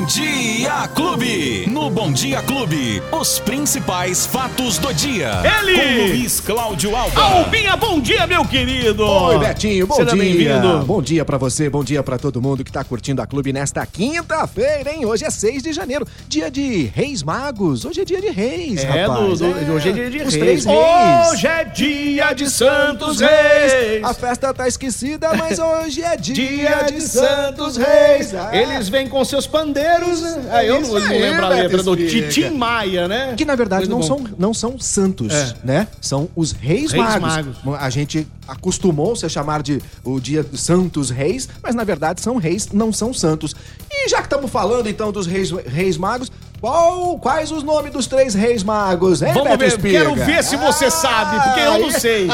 Bom Dia Clube. No Bom Dia Clube, os principais fatos do dia. Ele! Com Luiz Cláudio Alba. Albinha, bom dia, meu querido! Oi, Betinho, bom Seja dia. bem-vindo. Bom dia pra você, bom dia pra todo mundo que tá curtindo a Clube nesta quinta-feira, hein? Hoje é 6 de janeiro, dia de Reis Magos. Hoje é dia de Reis, É, rapaz. do- do- hoje é dia de Os reis. três reis. Hoje é dia de Santos Reis. A festa tá esquecida, mas hoje é dia, Dia de Santos Reis. Ah. Eles vêm com seus pandeiros, né? Ah, eu não, aí, lembro a letra do. Titim Maia, né? Que na verdade não são, não são santos, É. né? São os reis, Reis magos. magos. A gente acostumou-se a chamar de o dia dos santos reis, mas na verdade são reis, não são santos. E já que estamos falando então dos reis, reis magos, qual, quais os nomes dos três reis magos, hein, Vamos Beto ver, Espiga? quero ver se você Ah, sabe, porque eu não sei.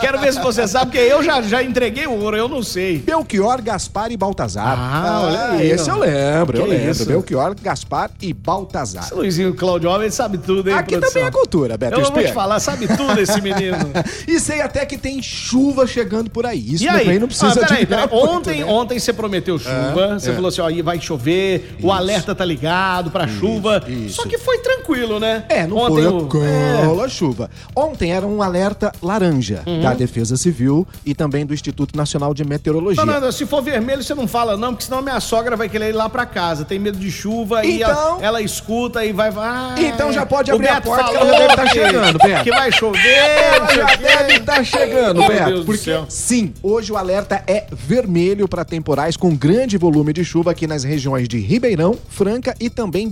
Quero ver se você sabe, porque eu já, já entreguei o ouro, eu não sei. Belchior, Gaspar e Baltazar. Ah, olha aí, Esse eu lembro, eu Que lembro. isso? Belchior, Gaspar e Baltazar. Esse Luizinho Claudio Alves sabe tudo, hein, Aqui produção? também é cultura, Beto Eu não vou te Espiga. falar, sabe tudo esse menino. E sei até que tem chuva chegando por aí. Isso E aí? também não precisa Ah, peraí, peraí. muito, Ontem, né? ontem você prometeu chuva, você é. falou assim, ó, aí vai chover, o alerta tá ligado pra chuva. Isso. Só que foi tranquilo, né? É, não ontem foi o- aquela chuva. Ontem era um alerta laranja Uhum. da Defesa Civil e também do Instituto Nacional de Meteorologia. Não, não, não, se for vermelho, você não fala, não, porque senão minha sogra vai querer ir lá pra casa. Tem medo de chuva e Então- ela, ela escuta e vai. Ah, Então já pode abrir a porta que ela deve estar que- chegando, Beto. Que vai chover, Ela já deve estar chegando, Meu Beto. Deus do porque, céu. sim, hoje o alerta é vermelho para temporais com grande volume de chuva aqui nas regiões de Ribeirão, Franca e também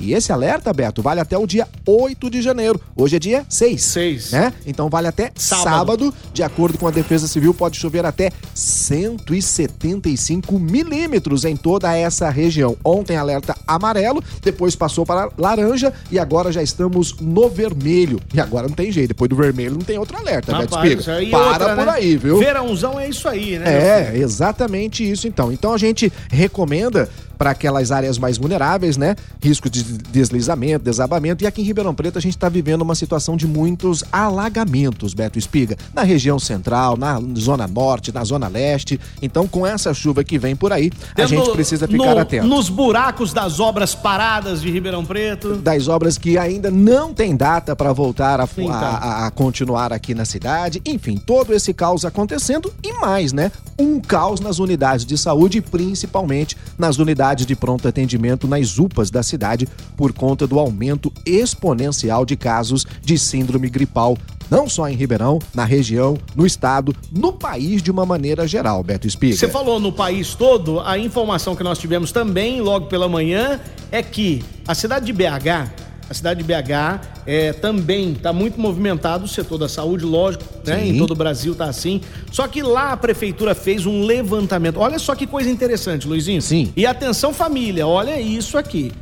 E esse alerta, Beto, vale até o dia 8 de janeiro. Hoje é dia 6. Seis. Né? Então vale até Sábado. sábado. De acordo com a Defesa Civil, pode chover até 175 milímetros em toda essa região. Ontem alerta amarelo, depois passou para laranja e agora já estamos no vermelho. E agora não tem jeito, depois do vermelho não tem outro alerta, Beto Espiga. é Para outra, por né? aí, viu? Verãozão é isso aí, né? É, exatamente isso então. Então a gente recomenda para aquelas áreas mais vulneráveis, né? Risco de deslizamento, desabamento. E aqui em Ribeirão Preto a gente está vivendo uma situação de muitos alagamentos, Beto Espiga, na região central, na zona norte, na zona leste. Então, com essa chuva que vem por aí, a Tendo gente precisa ficar no- atento. Nos buracos das obras paradas de Ribeirão Preto. das obras que ainda não tem data para voltar a, Então. a- a- a continuar aqui na cidade. Enfim, todo esse caos acontecendo e mais, né? Um caos nas unidades de saúde, principalmente nas unidades de pronto atendimento nas UPAs da cidade, por conta do aumento exponencial de casos de síndrome gripal. Não só em Ribeirão, na região, no estado, no país de uma maneira geral, Beto Espiga. Você falou no país todo, a informação que nós tivemos também, logo pela manhã, é que a cidade de BH, a cidade de BH é, também está muito movimentado o setor da saúde, lógico, né? Em todo o Brasil tá assim. Só que lá a prefeitura fez um levantamento. Olha só que coisa interessante, Luizinho. Sim. E atenção, família, olha isso aqui.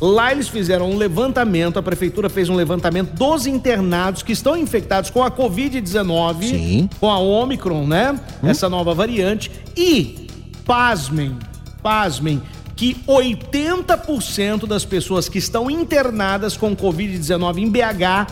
Lá eles fizeram um levantamento, a prefeitura fez um levantamento dos internados que estão infectados com a Covid-19, Sim. com a Omicron, né? Essa nova variante. E, pasmem, pasmem, que 80% das pessoas que estão internadas com Covid-19 em BH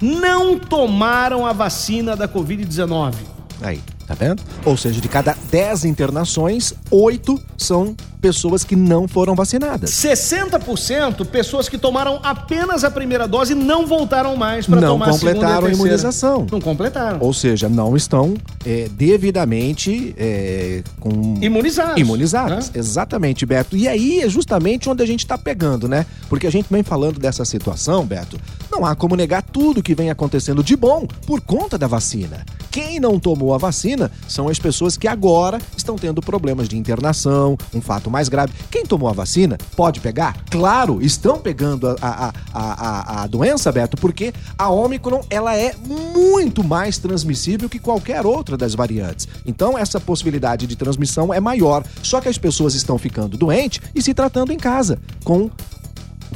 não tomaram a vacina da Covid-19. Aí, tá vendo? Ou seja, de cada 10 internações, 8 são pessoas que não foram vacinadas. 60% pessoas que tomaram apenas a primeira dose não voltaram mais para Não tomar a segunda e completaram a imunização. Não completaram. Ou seja, não estão é, devidamente é, com... Imunizados. Imunizados, né? exatamente, Beto. E aí é justamente onde a gente está pegando, né? Porque a gente vem falando dessa situação, Beto. Não há como negar tudo que vem acontecendo de bom por conta da vacina. Quem não tomou a vacina são as pessoas que agora estão tendo problemas de internação, um fato mais grave. Quem tomou a vacina pode pegar? Claro, estão pegando a, a, a, a, a doença, Beto, porque a Omicron ela é muito mais transmissível que qualquer outra das variantes. Então, essa possibilidade de transmissão é maior. Só que as pessoas estão ficando doentes e se tratando em casa, com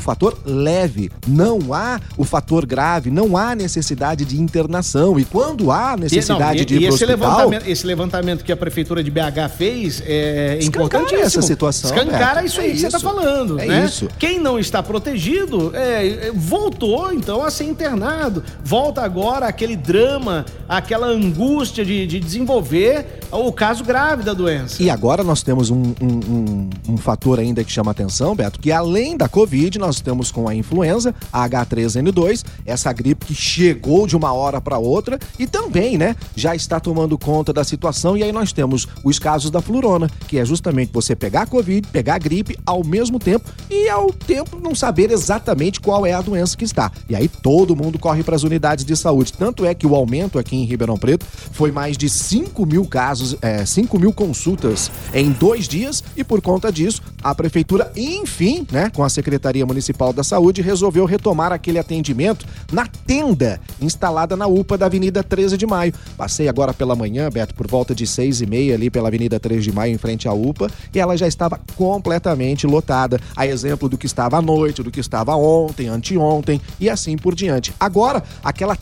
fator leve. Não há o fator grave, não há necessidade de internação. E quando há necessidade e, não, e, de ir e esse hospital... Levantamento, esse levantamento que a Prefeitura de BH fez é importante essa situação. Escancara isso aí é que isso. você está falando. É né? isso. Quem não está protegido é, voltou, então, a ser internado. Volta agora aquele drama, aquela angústia de, de desenvolver o caso grave da doença. E agora nós temos um, um, um, um fator ainda que chama atenção, Beto, que além da Covid, nós temos com a influenza, a H3N2, essa gripe que chegou de uma hora para outra e também, né, já está tomando conta da situação. E aí nós temos os casos da flurona, que é justamente você pegar a Covid, pegar a gripe ao mesmo tempo e ao tempo não saber exatamente qual é a doença que está. E aí todo mundo corre para as unidades de saúde. Tanto é que o aumento aqui em Ribeirão Preto foi mais de 5 mil casos, é, 5 mil consultas em dois dias e por conta disso a prefeitura, enfim, né, com a Secretaria Municipal da Saúde, resolveu retomar aquele atendimento na tenda instalada na UPA da Avenida 13 de Maio. Passei agora pela manhã, Beto, por volta de seis e meia ali pela Avenida 13 de Maio, em frente à UPA, e ela já estava completamente lotada. A exemplo do que estava à noite, do que estava ontem, anteontem e assim por diante. Agora, aquela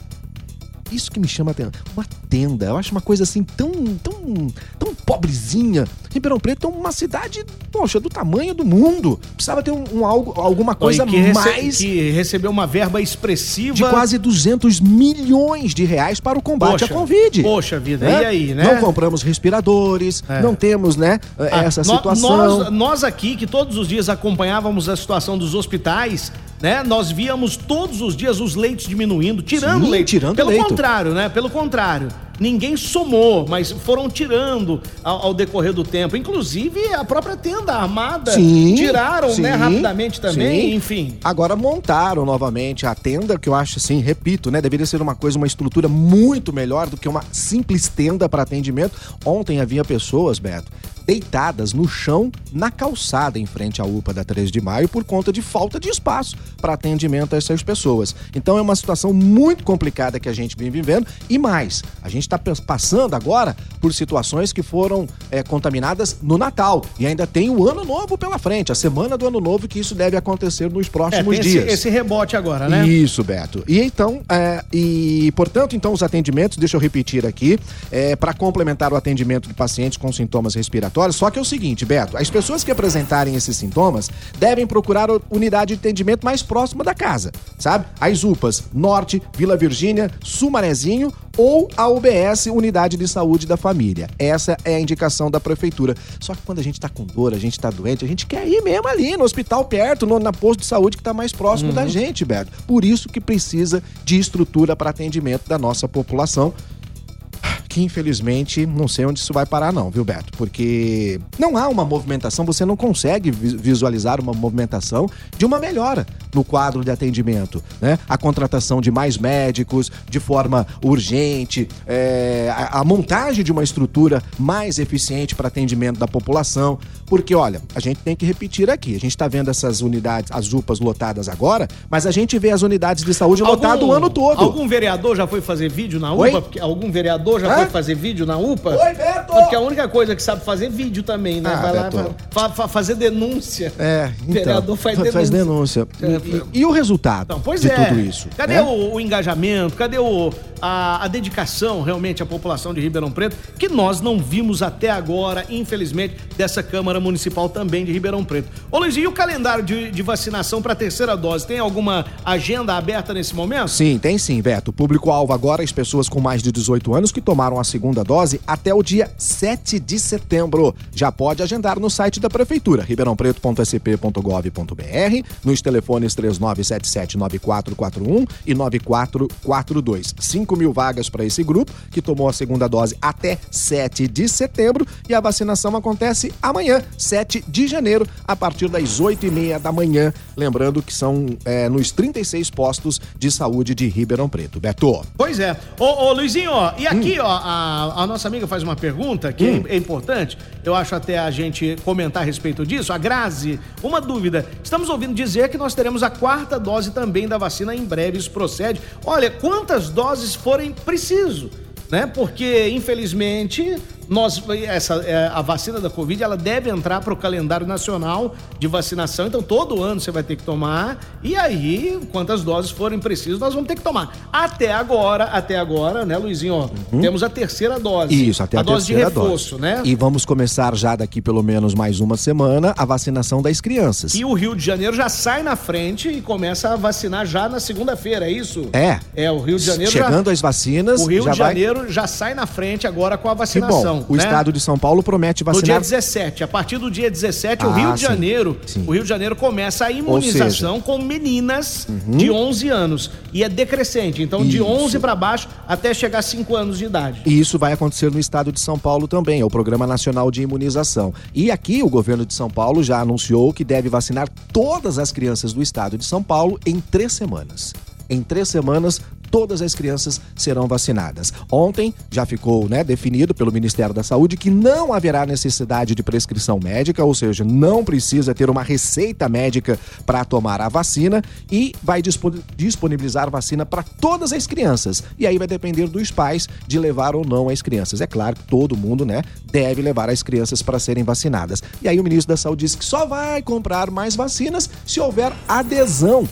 isso que me chama a atenção. Uma tenda. Eu acho uma coisa assim tão, tão, tão pobrezinha. Ribeirão Preto é uma cidade, poxa, do tamanho do mundo. Precisava ter um, um algo, alguma coisa que mais. Que recebeu uma verba expressiva. De quase 200 milhões de reais para o combate poxa, à Covid. Poxa vida, é? e aí, né? Não compramos respiradores, é. não temos, né, ah, essa situação. Nós, nós aqui, que todos os dias acompanhávamos a situação dos hospitais, né? Nós víamos todos os dias os leitos diminuindo, tirando Sim, leite. Tirando Pelo leito. contrário, né? Pelo contrário. Ninguém somou, mas foram tirando ao, ao, decorrer do tempo. Inclusive a própria tenda armada sim, tiraram, sim, né, rapidamente também, sim. enfim. Agora montaram novamente a tenda, que eu acho assim, repito, né, deveria ser uma coisa, uma estrutura muito melhor do que uma simples tenda para atendimento. Ontem havia pessoas, Beto, deitadas no chão na calçada em frente à UPA da 3 de maio por conta de falta de espaço para atendimento a essas pessoas. Então é uma situação muito complicada que a gente vem vivendo e mais, a gente está passando agora por situações que foram é, contaminadas no Natal e ainda tem o Ano Novo pela frente, a semana do Ano Novo que isso deve acontecer nos próximos é, dias. Esse, esse, rebote agora, né? Isso, Beto. E então, é, e portanto, então os atendimentos, deixa eu repetir aqui, é, para complementar o atendimento de pacientes com sintomas respiratórios só que é o seguinte, Beto, as pessoas que apresentarem esses sintomas devem procurar a unidade de atendimento mais próxima da casa, sabe? As UPAs Norte, Vila Virgínia, Sumarezinho ou a UBS, Unidade de Saúde da Família. Essa é a indicação da prefeitura. Só que quando a gente tá com dor, a gente tá doente, a gente quer ir mesmo ali no hospital perto, no, na posto de saúde que tá mais próximo uhum. da gente, Beto. Por isso que precisa de estrutura para atendimento da nossa população que infelizmente não sei onde isso vai parar não, viu Beto? Porque não há uma movimentação, você não consegue visualizar uma movimentação de uma melhora no quadro de atendimento, né? A contratação de mais médicos de forma urgente, é, a, a montagem de uma estrutura mais eficiente para atendimento da população, porque olha, a gente tem que repetir aqui, a gente está vendo essas unidades, as UPAs lotadas agora, mas a gente vê as unidades de saúde lotadas o ano todo. Algum vereador já foi fazer vídeo na UPA? Porque algum vereador já Hã? foi fazer vídeo na UPA? Oi, Beto! Porque a única coisa que sabe fazer é vídeo também, né? Ah, Vai Beto. lá fa, fa, fazer denúncia. É, então, vereador faz denúncia. Faz denúncia. E, e, e o resultado então, pois de é. tudo isso? Cadê né? o, o, engajamento? Cadê o, a, a, dedicação realmente à população de Ribeirão Preto? Que nós não vimos até agora, infelizmente, dessa Câmara Municipal também de Ribeirão Preto. Ô Luiz, e o calendário de, de vacinação para a terceira dose? Tem alguma agenda aberta nesse momento? Sim, tem sim, Beto. O público-alvo agora, as pessoas com mais de 18 anos que tomaram a segunda dose até o dia 7 de setembro. Já pode agendar no site da Prefeitura, ribeirãopreto.sp.gov.br, nos telefones 3977-9441 e 9442. 5 mil vagas para esse grupo, que tomou a segunda dose até 7 de setembro, e a vacinação acontece amanhã, 7 de janeiro, a partir das 8 e meia da manhã. Lembrando que são é, nos 36 postos de saúde de Ribeirão Preto. Beto. Pois é. Ô, ô Luizinho, ó, e aqui, hum. ó, a, a, nossa amiga faz uma pergunta que hum. é, é, importante, eu acho até a gente comentar a respeito disso. A Grazi, uma dúvida. Estamos ouvindo dizer que nós teremos a quarta dose também da vacina em breve, isso procede. Olha, quantas doses forem preciso? Né? Porque, infelizmente, nós essa é, a vacina da Covid ela deve entrar para o calendário nacional de vacinação. Então todo ano você vai ter que tomar e aí quantas doses forem precisas nós vamos ter que tomar. Até agora, até agora, né, Luizinho? Ó, uhum. Temos a terceira dose. Isso, até a, a dose de reforço, dose. né? E vamos começar já daqui pelo menos mais uma semana a vacinação das crianças. E o Rio de Janeiro já sai na frente e começa a vacinar já na segunda-feira, é isso? É. É o Rio de Janeiro chegando já, as vacinas. O Rio de Janeiro vai... já sai na frente agora com a vacinação. O né? estado de São Paulo promete vacinar. No dia 17. A partir do dia 17, ah, o Rio de sim, Janeiro, sim. o Rio de Janeiro começa a imunização seja, com meninas uhum. de 11 anos. E é decrescente. Então, isso. de 11 para baixo até chegar a 5 anos de idade. E isso vai acontecer no estado de São Paulo também. É o Programa Nacional de Imunização. E aqui o governo de São Paulo já anunciou que deve vacinar todas as crianças do estado de São Paulo em três semanas. Em três semanas, todas as crianças serão vacinadas. Ontem já ficou né, definido pelo Ministério da Saúde que não haverá necessidade de prescrição médica, ou seja, não precisa ter uma receita médica para tomar a vacina e vai disponibilizar vacina para todas as crianças. E aí vai depender dos pais de levar ou não as crianças. É claro que todo mundo né, deve levar as crianças para serem vacinadas. E aí o ministro da Saúde disse que só vai comprar mais vacinas se houver adesão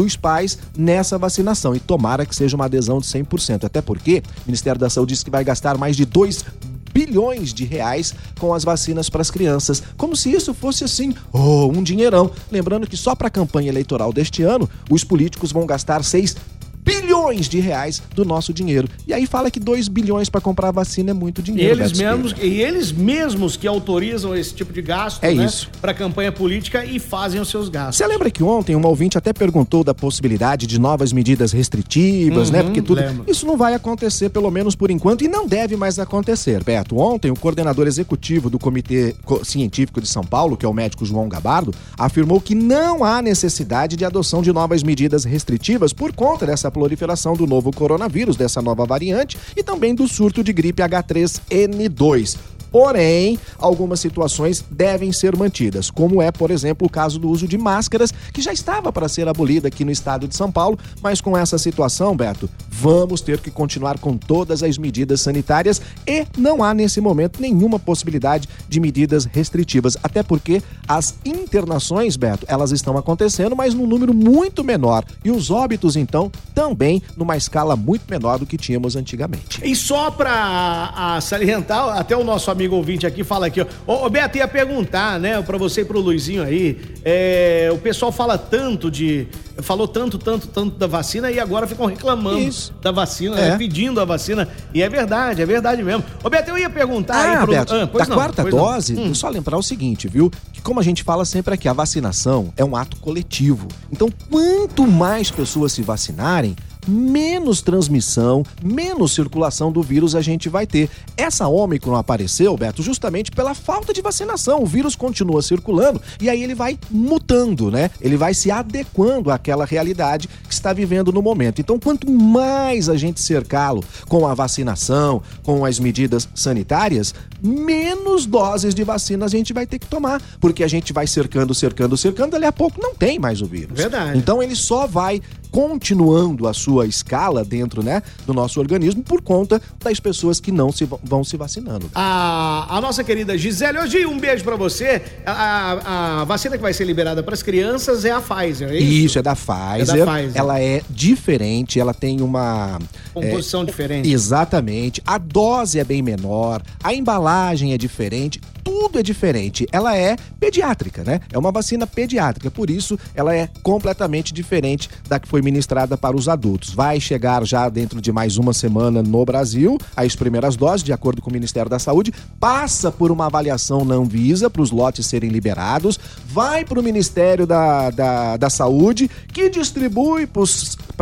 dos pais nessa vacinação. E tomara que seja uma adesão de 100%. Até porque o Ministério da Saúde diz que vai gastar mais de 2 bilhões de reais com as vacinas para as crianças, como se isso fosse assim, oh, um dinheirão. Lembrando que só para a campanha eleitoral deste ano, os políticos vão gastar 6 bilhões de reais do nosso dinheiro. E aí fala que 2 bilhões para comprar vacina é muito dinheiro. E eles, mesmos, e eles mesmos que autorizam esse tipo de gasto é né, isso. para campanha política e fazem os seus gastos. Você lembra que ontem um ouvinte até perguntou da possibilidade de novas medidas restritivas, né? uhum, né? Porque tudo lembro. isso não vai acontecer pelo menos por enquanto e não deve mais acontecer, Beto. Ontem o coordenador executivo do Comitê Científico de São Paulo, que é o médico João Gabardo, afirmou que não há necessidade de adoção de novas medidas restritivas por conta dessa proliferação do novo coronavírus, dessa nova variante e também do surto de gripe H3N2. Porém, algumas situações devem ser mantidas, como é, por exemplo, o caso do uso de máscaras, que já estava para ser abolida aqui no estado de São Paulo, mas com essa situação, Beto, vamos ter que continuar com todas as medidas sanitárias e não há nesse momento nenhuma possibilidade de medidas restritivas, até porque as internações, Beto, elas estão acontecendo, mas num número muito menor e os óbitos então também numa escala muito menor do que tínhamos antigamente. E só para salientar, até o nosso amigo ouvinte aqui fala aqui, ó, ô, ô Beto ia perguntar, né, para você e pro Luizinho aí, é, o pessoal fala tanto de falou tanto, tanto, tanto da vacina e agora ficam reclamando Isso. da vacina, né, é. né, pedindo a vacina. E é verdade, é verdade mesmo. Ô, Beto, eu ia perguntar ah, aí pro... Beto, ah, da não, quarta dose, hum. só lembrar o seguinte, viu? Que como a gente fala sempre aqui, a vacinação é um ato coletivo. Então, quanto mais pessoas se vacinarem, menos transmissão, menos circulação do vírus a gente vai ter. Essa Ômicron apareceu, Beto, justamente pela falta de vacinação. O vírus continua circulando e aí ele vai mutando, né? Ele vai se adequando àquela realidade que está vivendo no momento. Então, quanto mais a gente cercá-lo com a vacinação, com as medidas sanitárias, menos doses de vacina a gente vai ter que tomar, porque a gente vai cercando, cercando, cercando, dali a pouco não tem mais o vírus. Verdade. Então ele só vai continuando a sua escala dentro, né, do nosso organismo por conta das pessoas que não se vão se vacinando. A, a nossa querida Gisele, hoje um beijo para você. A, a, vacina que vai ser liberada para as crianças é a Pfizer, é isso? Isso, é da Pfizer. É da Pfizer. Ela é diferente, ela tem uma composição é, diferente. Exatamente. A dose é bem menor, a embalagem é diferente tudo é diferente. Ela é pediátrica, né? É uma vacina pediátrica, por isso ela é completamente diferente da que foi ministrada para os adultos. Vai chegar já dentro de mais uma semana no Brasil, as primeiras doses, de acordo com o Ministério da Saúde, passa por uma avaliação na Anvisa para os lotes serem liberados, vai para o Ministério da, da, da Saúde, que distribui para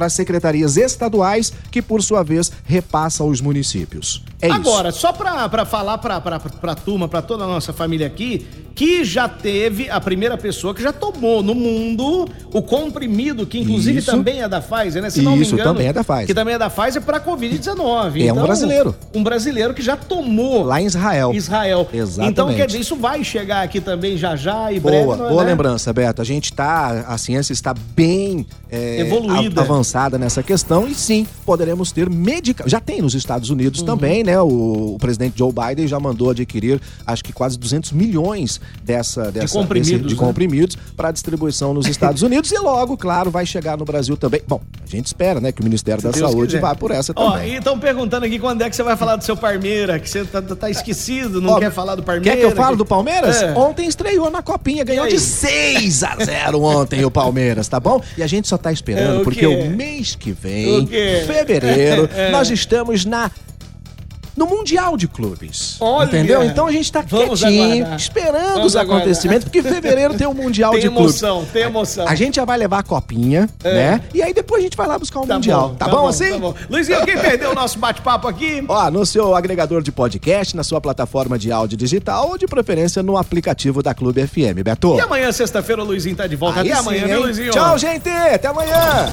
as secretarias estaduais, que por sua vez repassa aos municípios. É Agora, isso. só para falar para a turma, para toda a nossa família aqui, que já teve a primeira pessoa que já tomou no mundo o comprimido, que inclusive Isso. também é da Pfizer, né? Se não Isso, me engano, também é da Pfizer. Que também é da Pfizer para Covid-19. É então, um brasileiro. Um brasileiro que já tomou. Lá em Israel. Israel. Exatamente. Então, quer dizer, isso vai chegar aqui também já já e breve. Boa, boa né? lembrança, Beto. A gente tá, a ciência está bem é, evoluída. avançada nessa questão e sim, poderemos ter medicamentos. Já tem nos Estados Unidos uhum. também, né? O, o, presidente Joe Biden já mandou adquirir, acho que quase 200 milhões dessa, dessa de comprimidos, desse, de né? comprimidos para distribuição nos Estados Unidos e logo, claro, vai chegar no Brasil também. Bom, a gente espera, né, que o Ministério Se da Deus Saúde quiser. vá por essa também. Ó, e estão perguntando aqui quando é que você vai falar do seu Parmeira, que você tá, tá esquecido, não Ó, quer falar do Parmeira. Quer que eu fale do Palmeiras? É. Ontem estreou na Copinha, ganhou de 6 a 0 ontem o Palmeiras, tá bom? E a gente só tá esperando, é, porque o mês que vem, fevereiro, é. nós estamos na no Mundial de Clubes. Olha, entendeu? Então a gente tá Vamos quietinho, aguardar. esperando Vamos os acontecimentos, porque fevereiro tem o Mundial tem de emoção, Clubes. Tem emoção, A gente já vai levar a copinha, é. né? E aí depois a gente vai lá buscar o tá Mundial. Bom, tá, tá, bom, bom assim? Tá bom. Luizinho, quem perdeu o nosso bate-papo aqui? Ó, no seu agregador de podcast, na sua plataforma de áudio digital ou de preferência no aplicativo da Clube FM, Beto. E amanhã, sexta-feira, o Luizinho tá de volta. Aí Até sim, amanhã, viu, Luizinho? Tchau, gente! Até amanhã!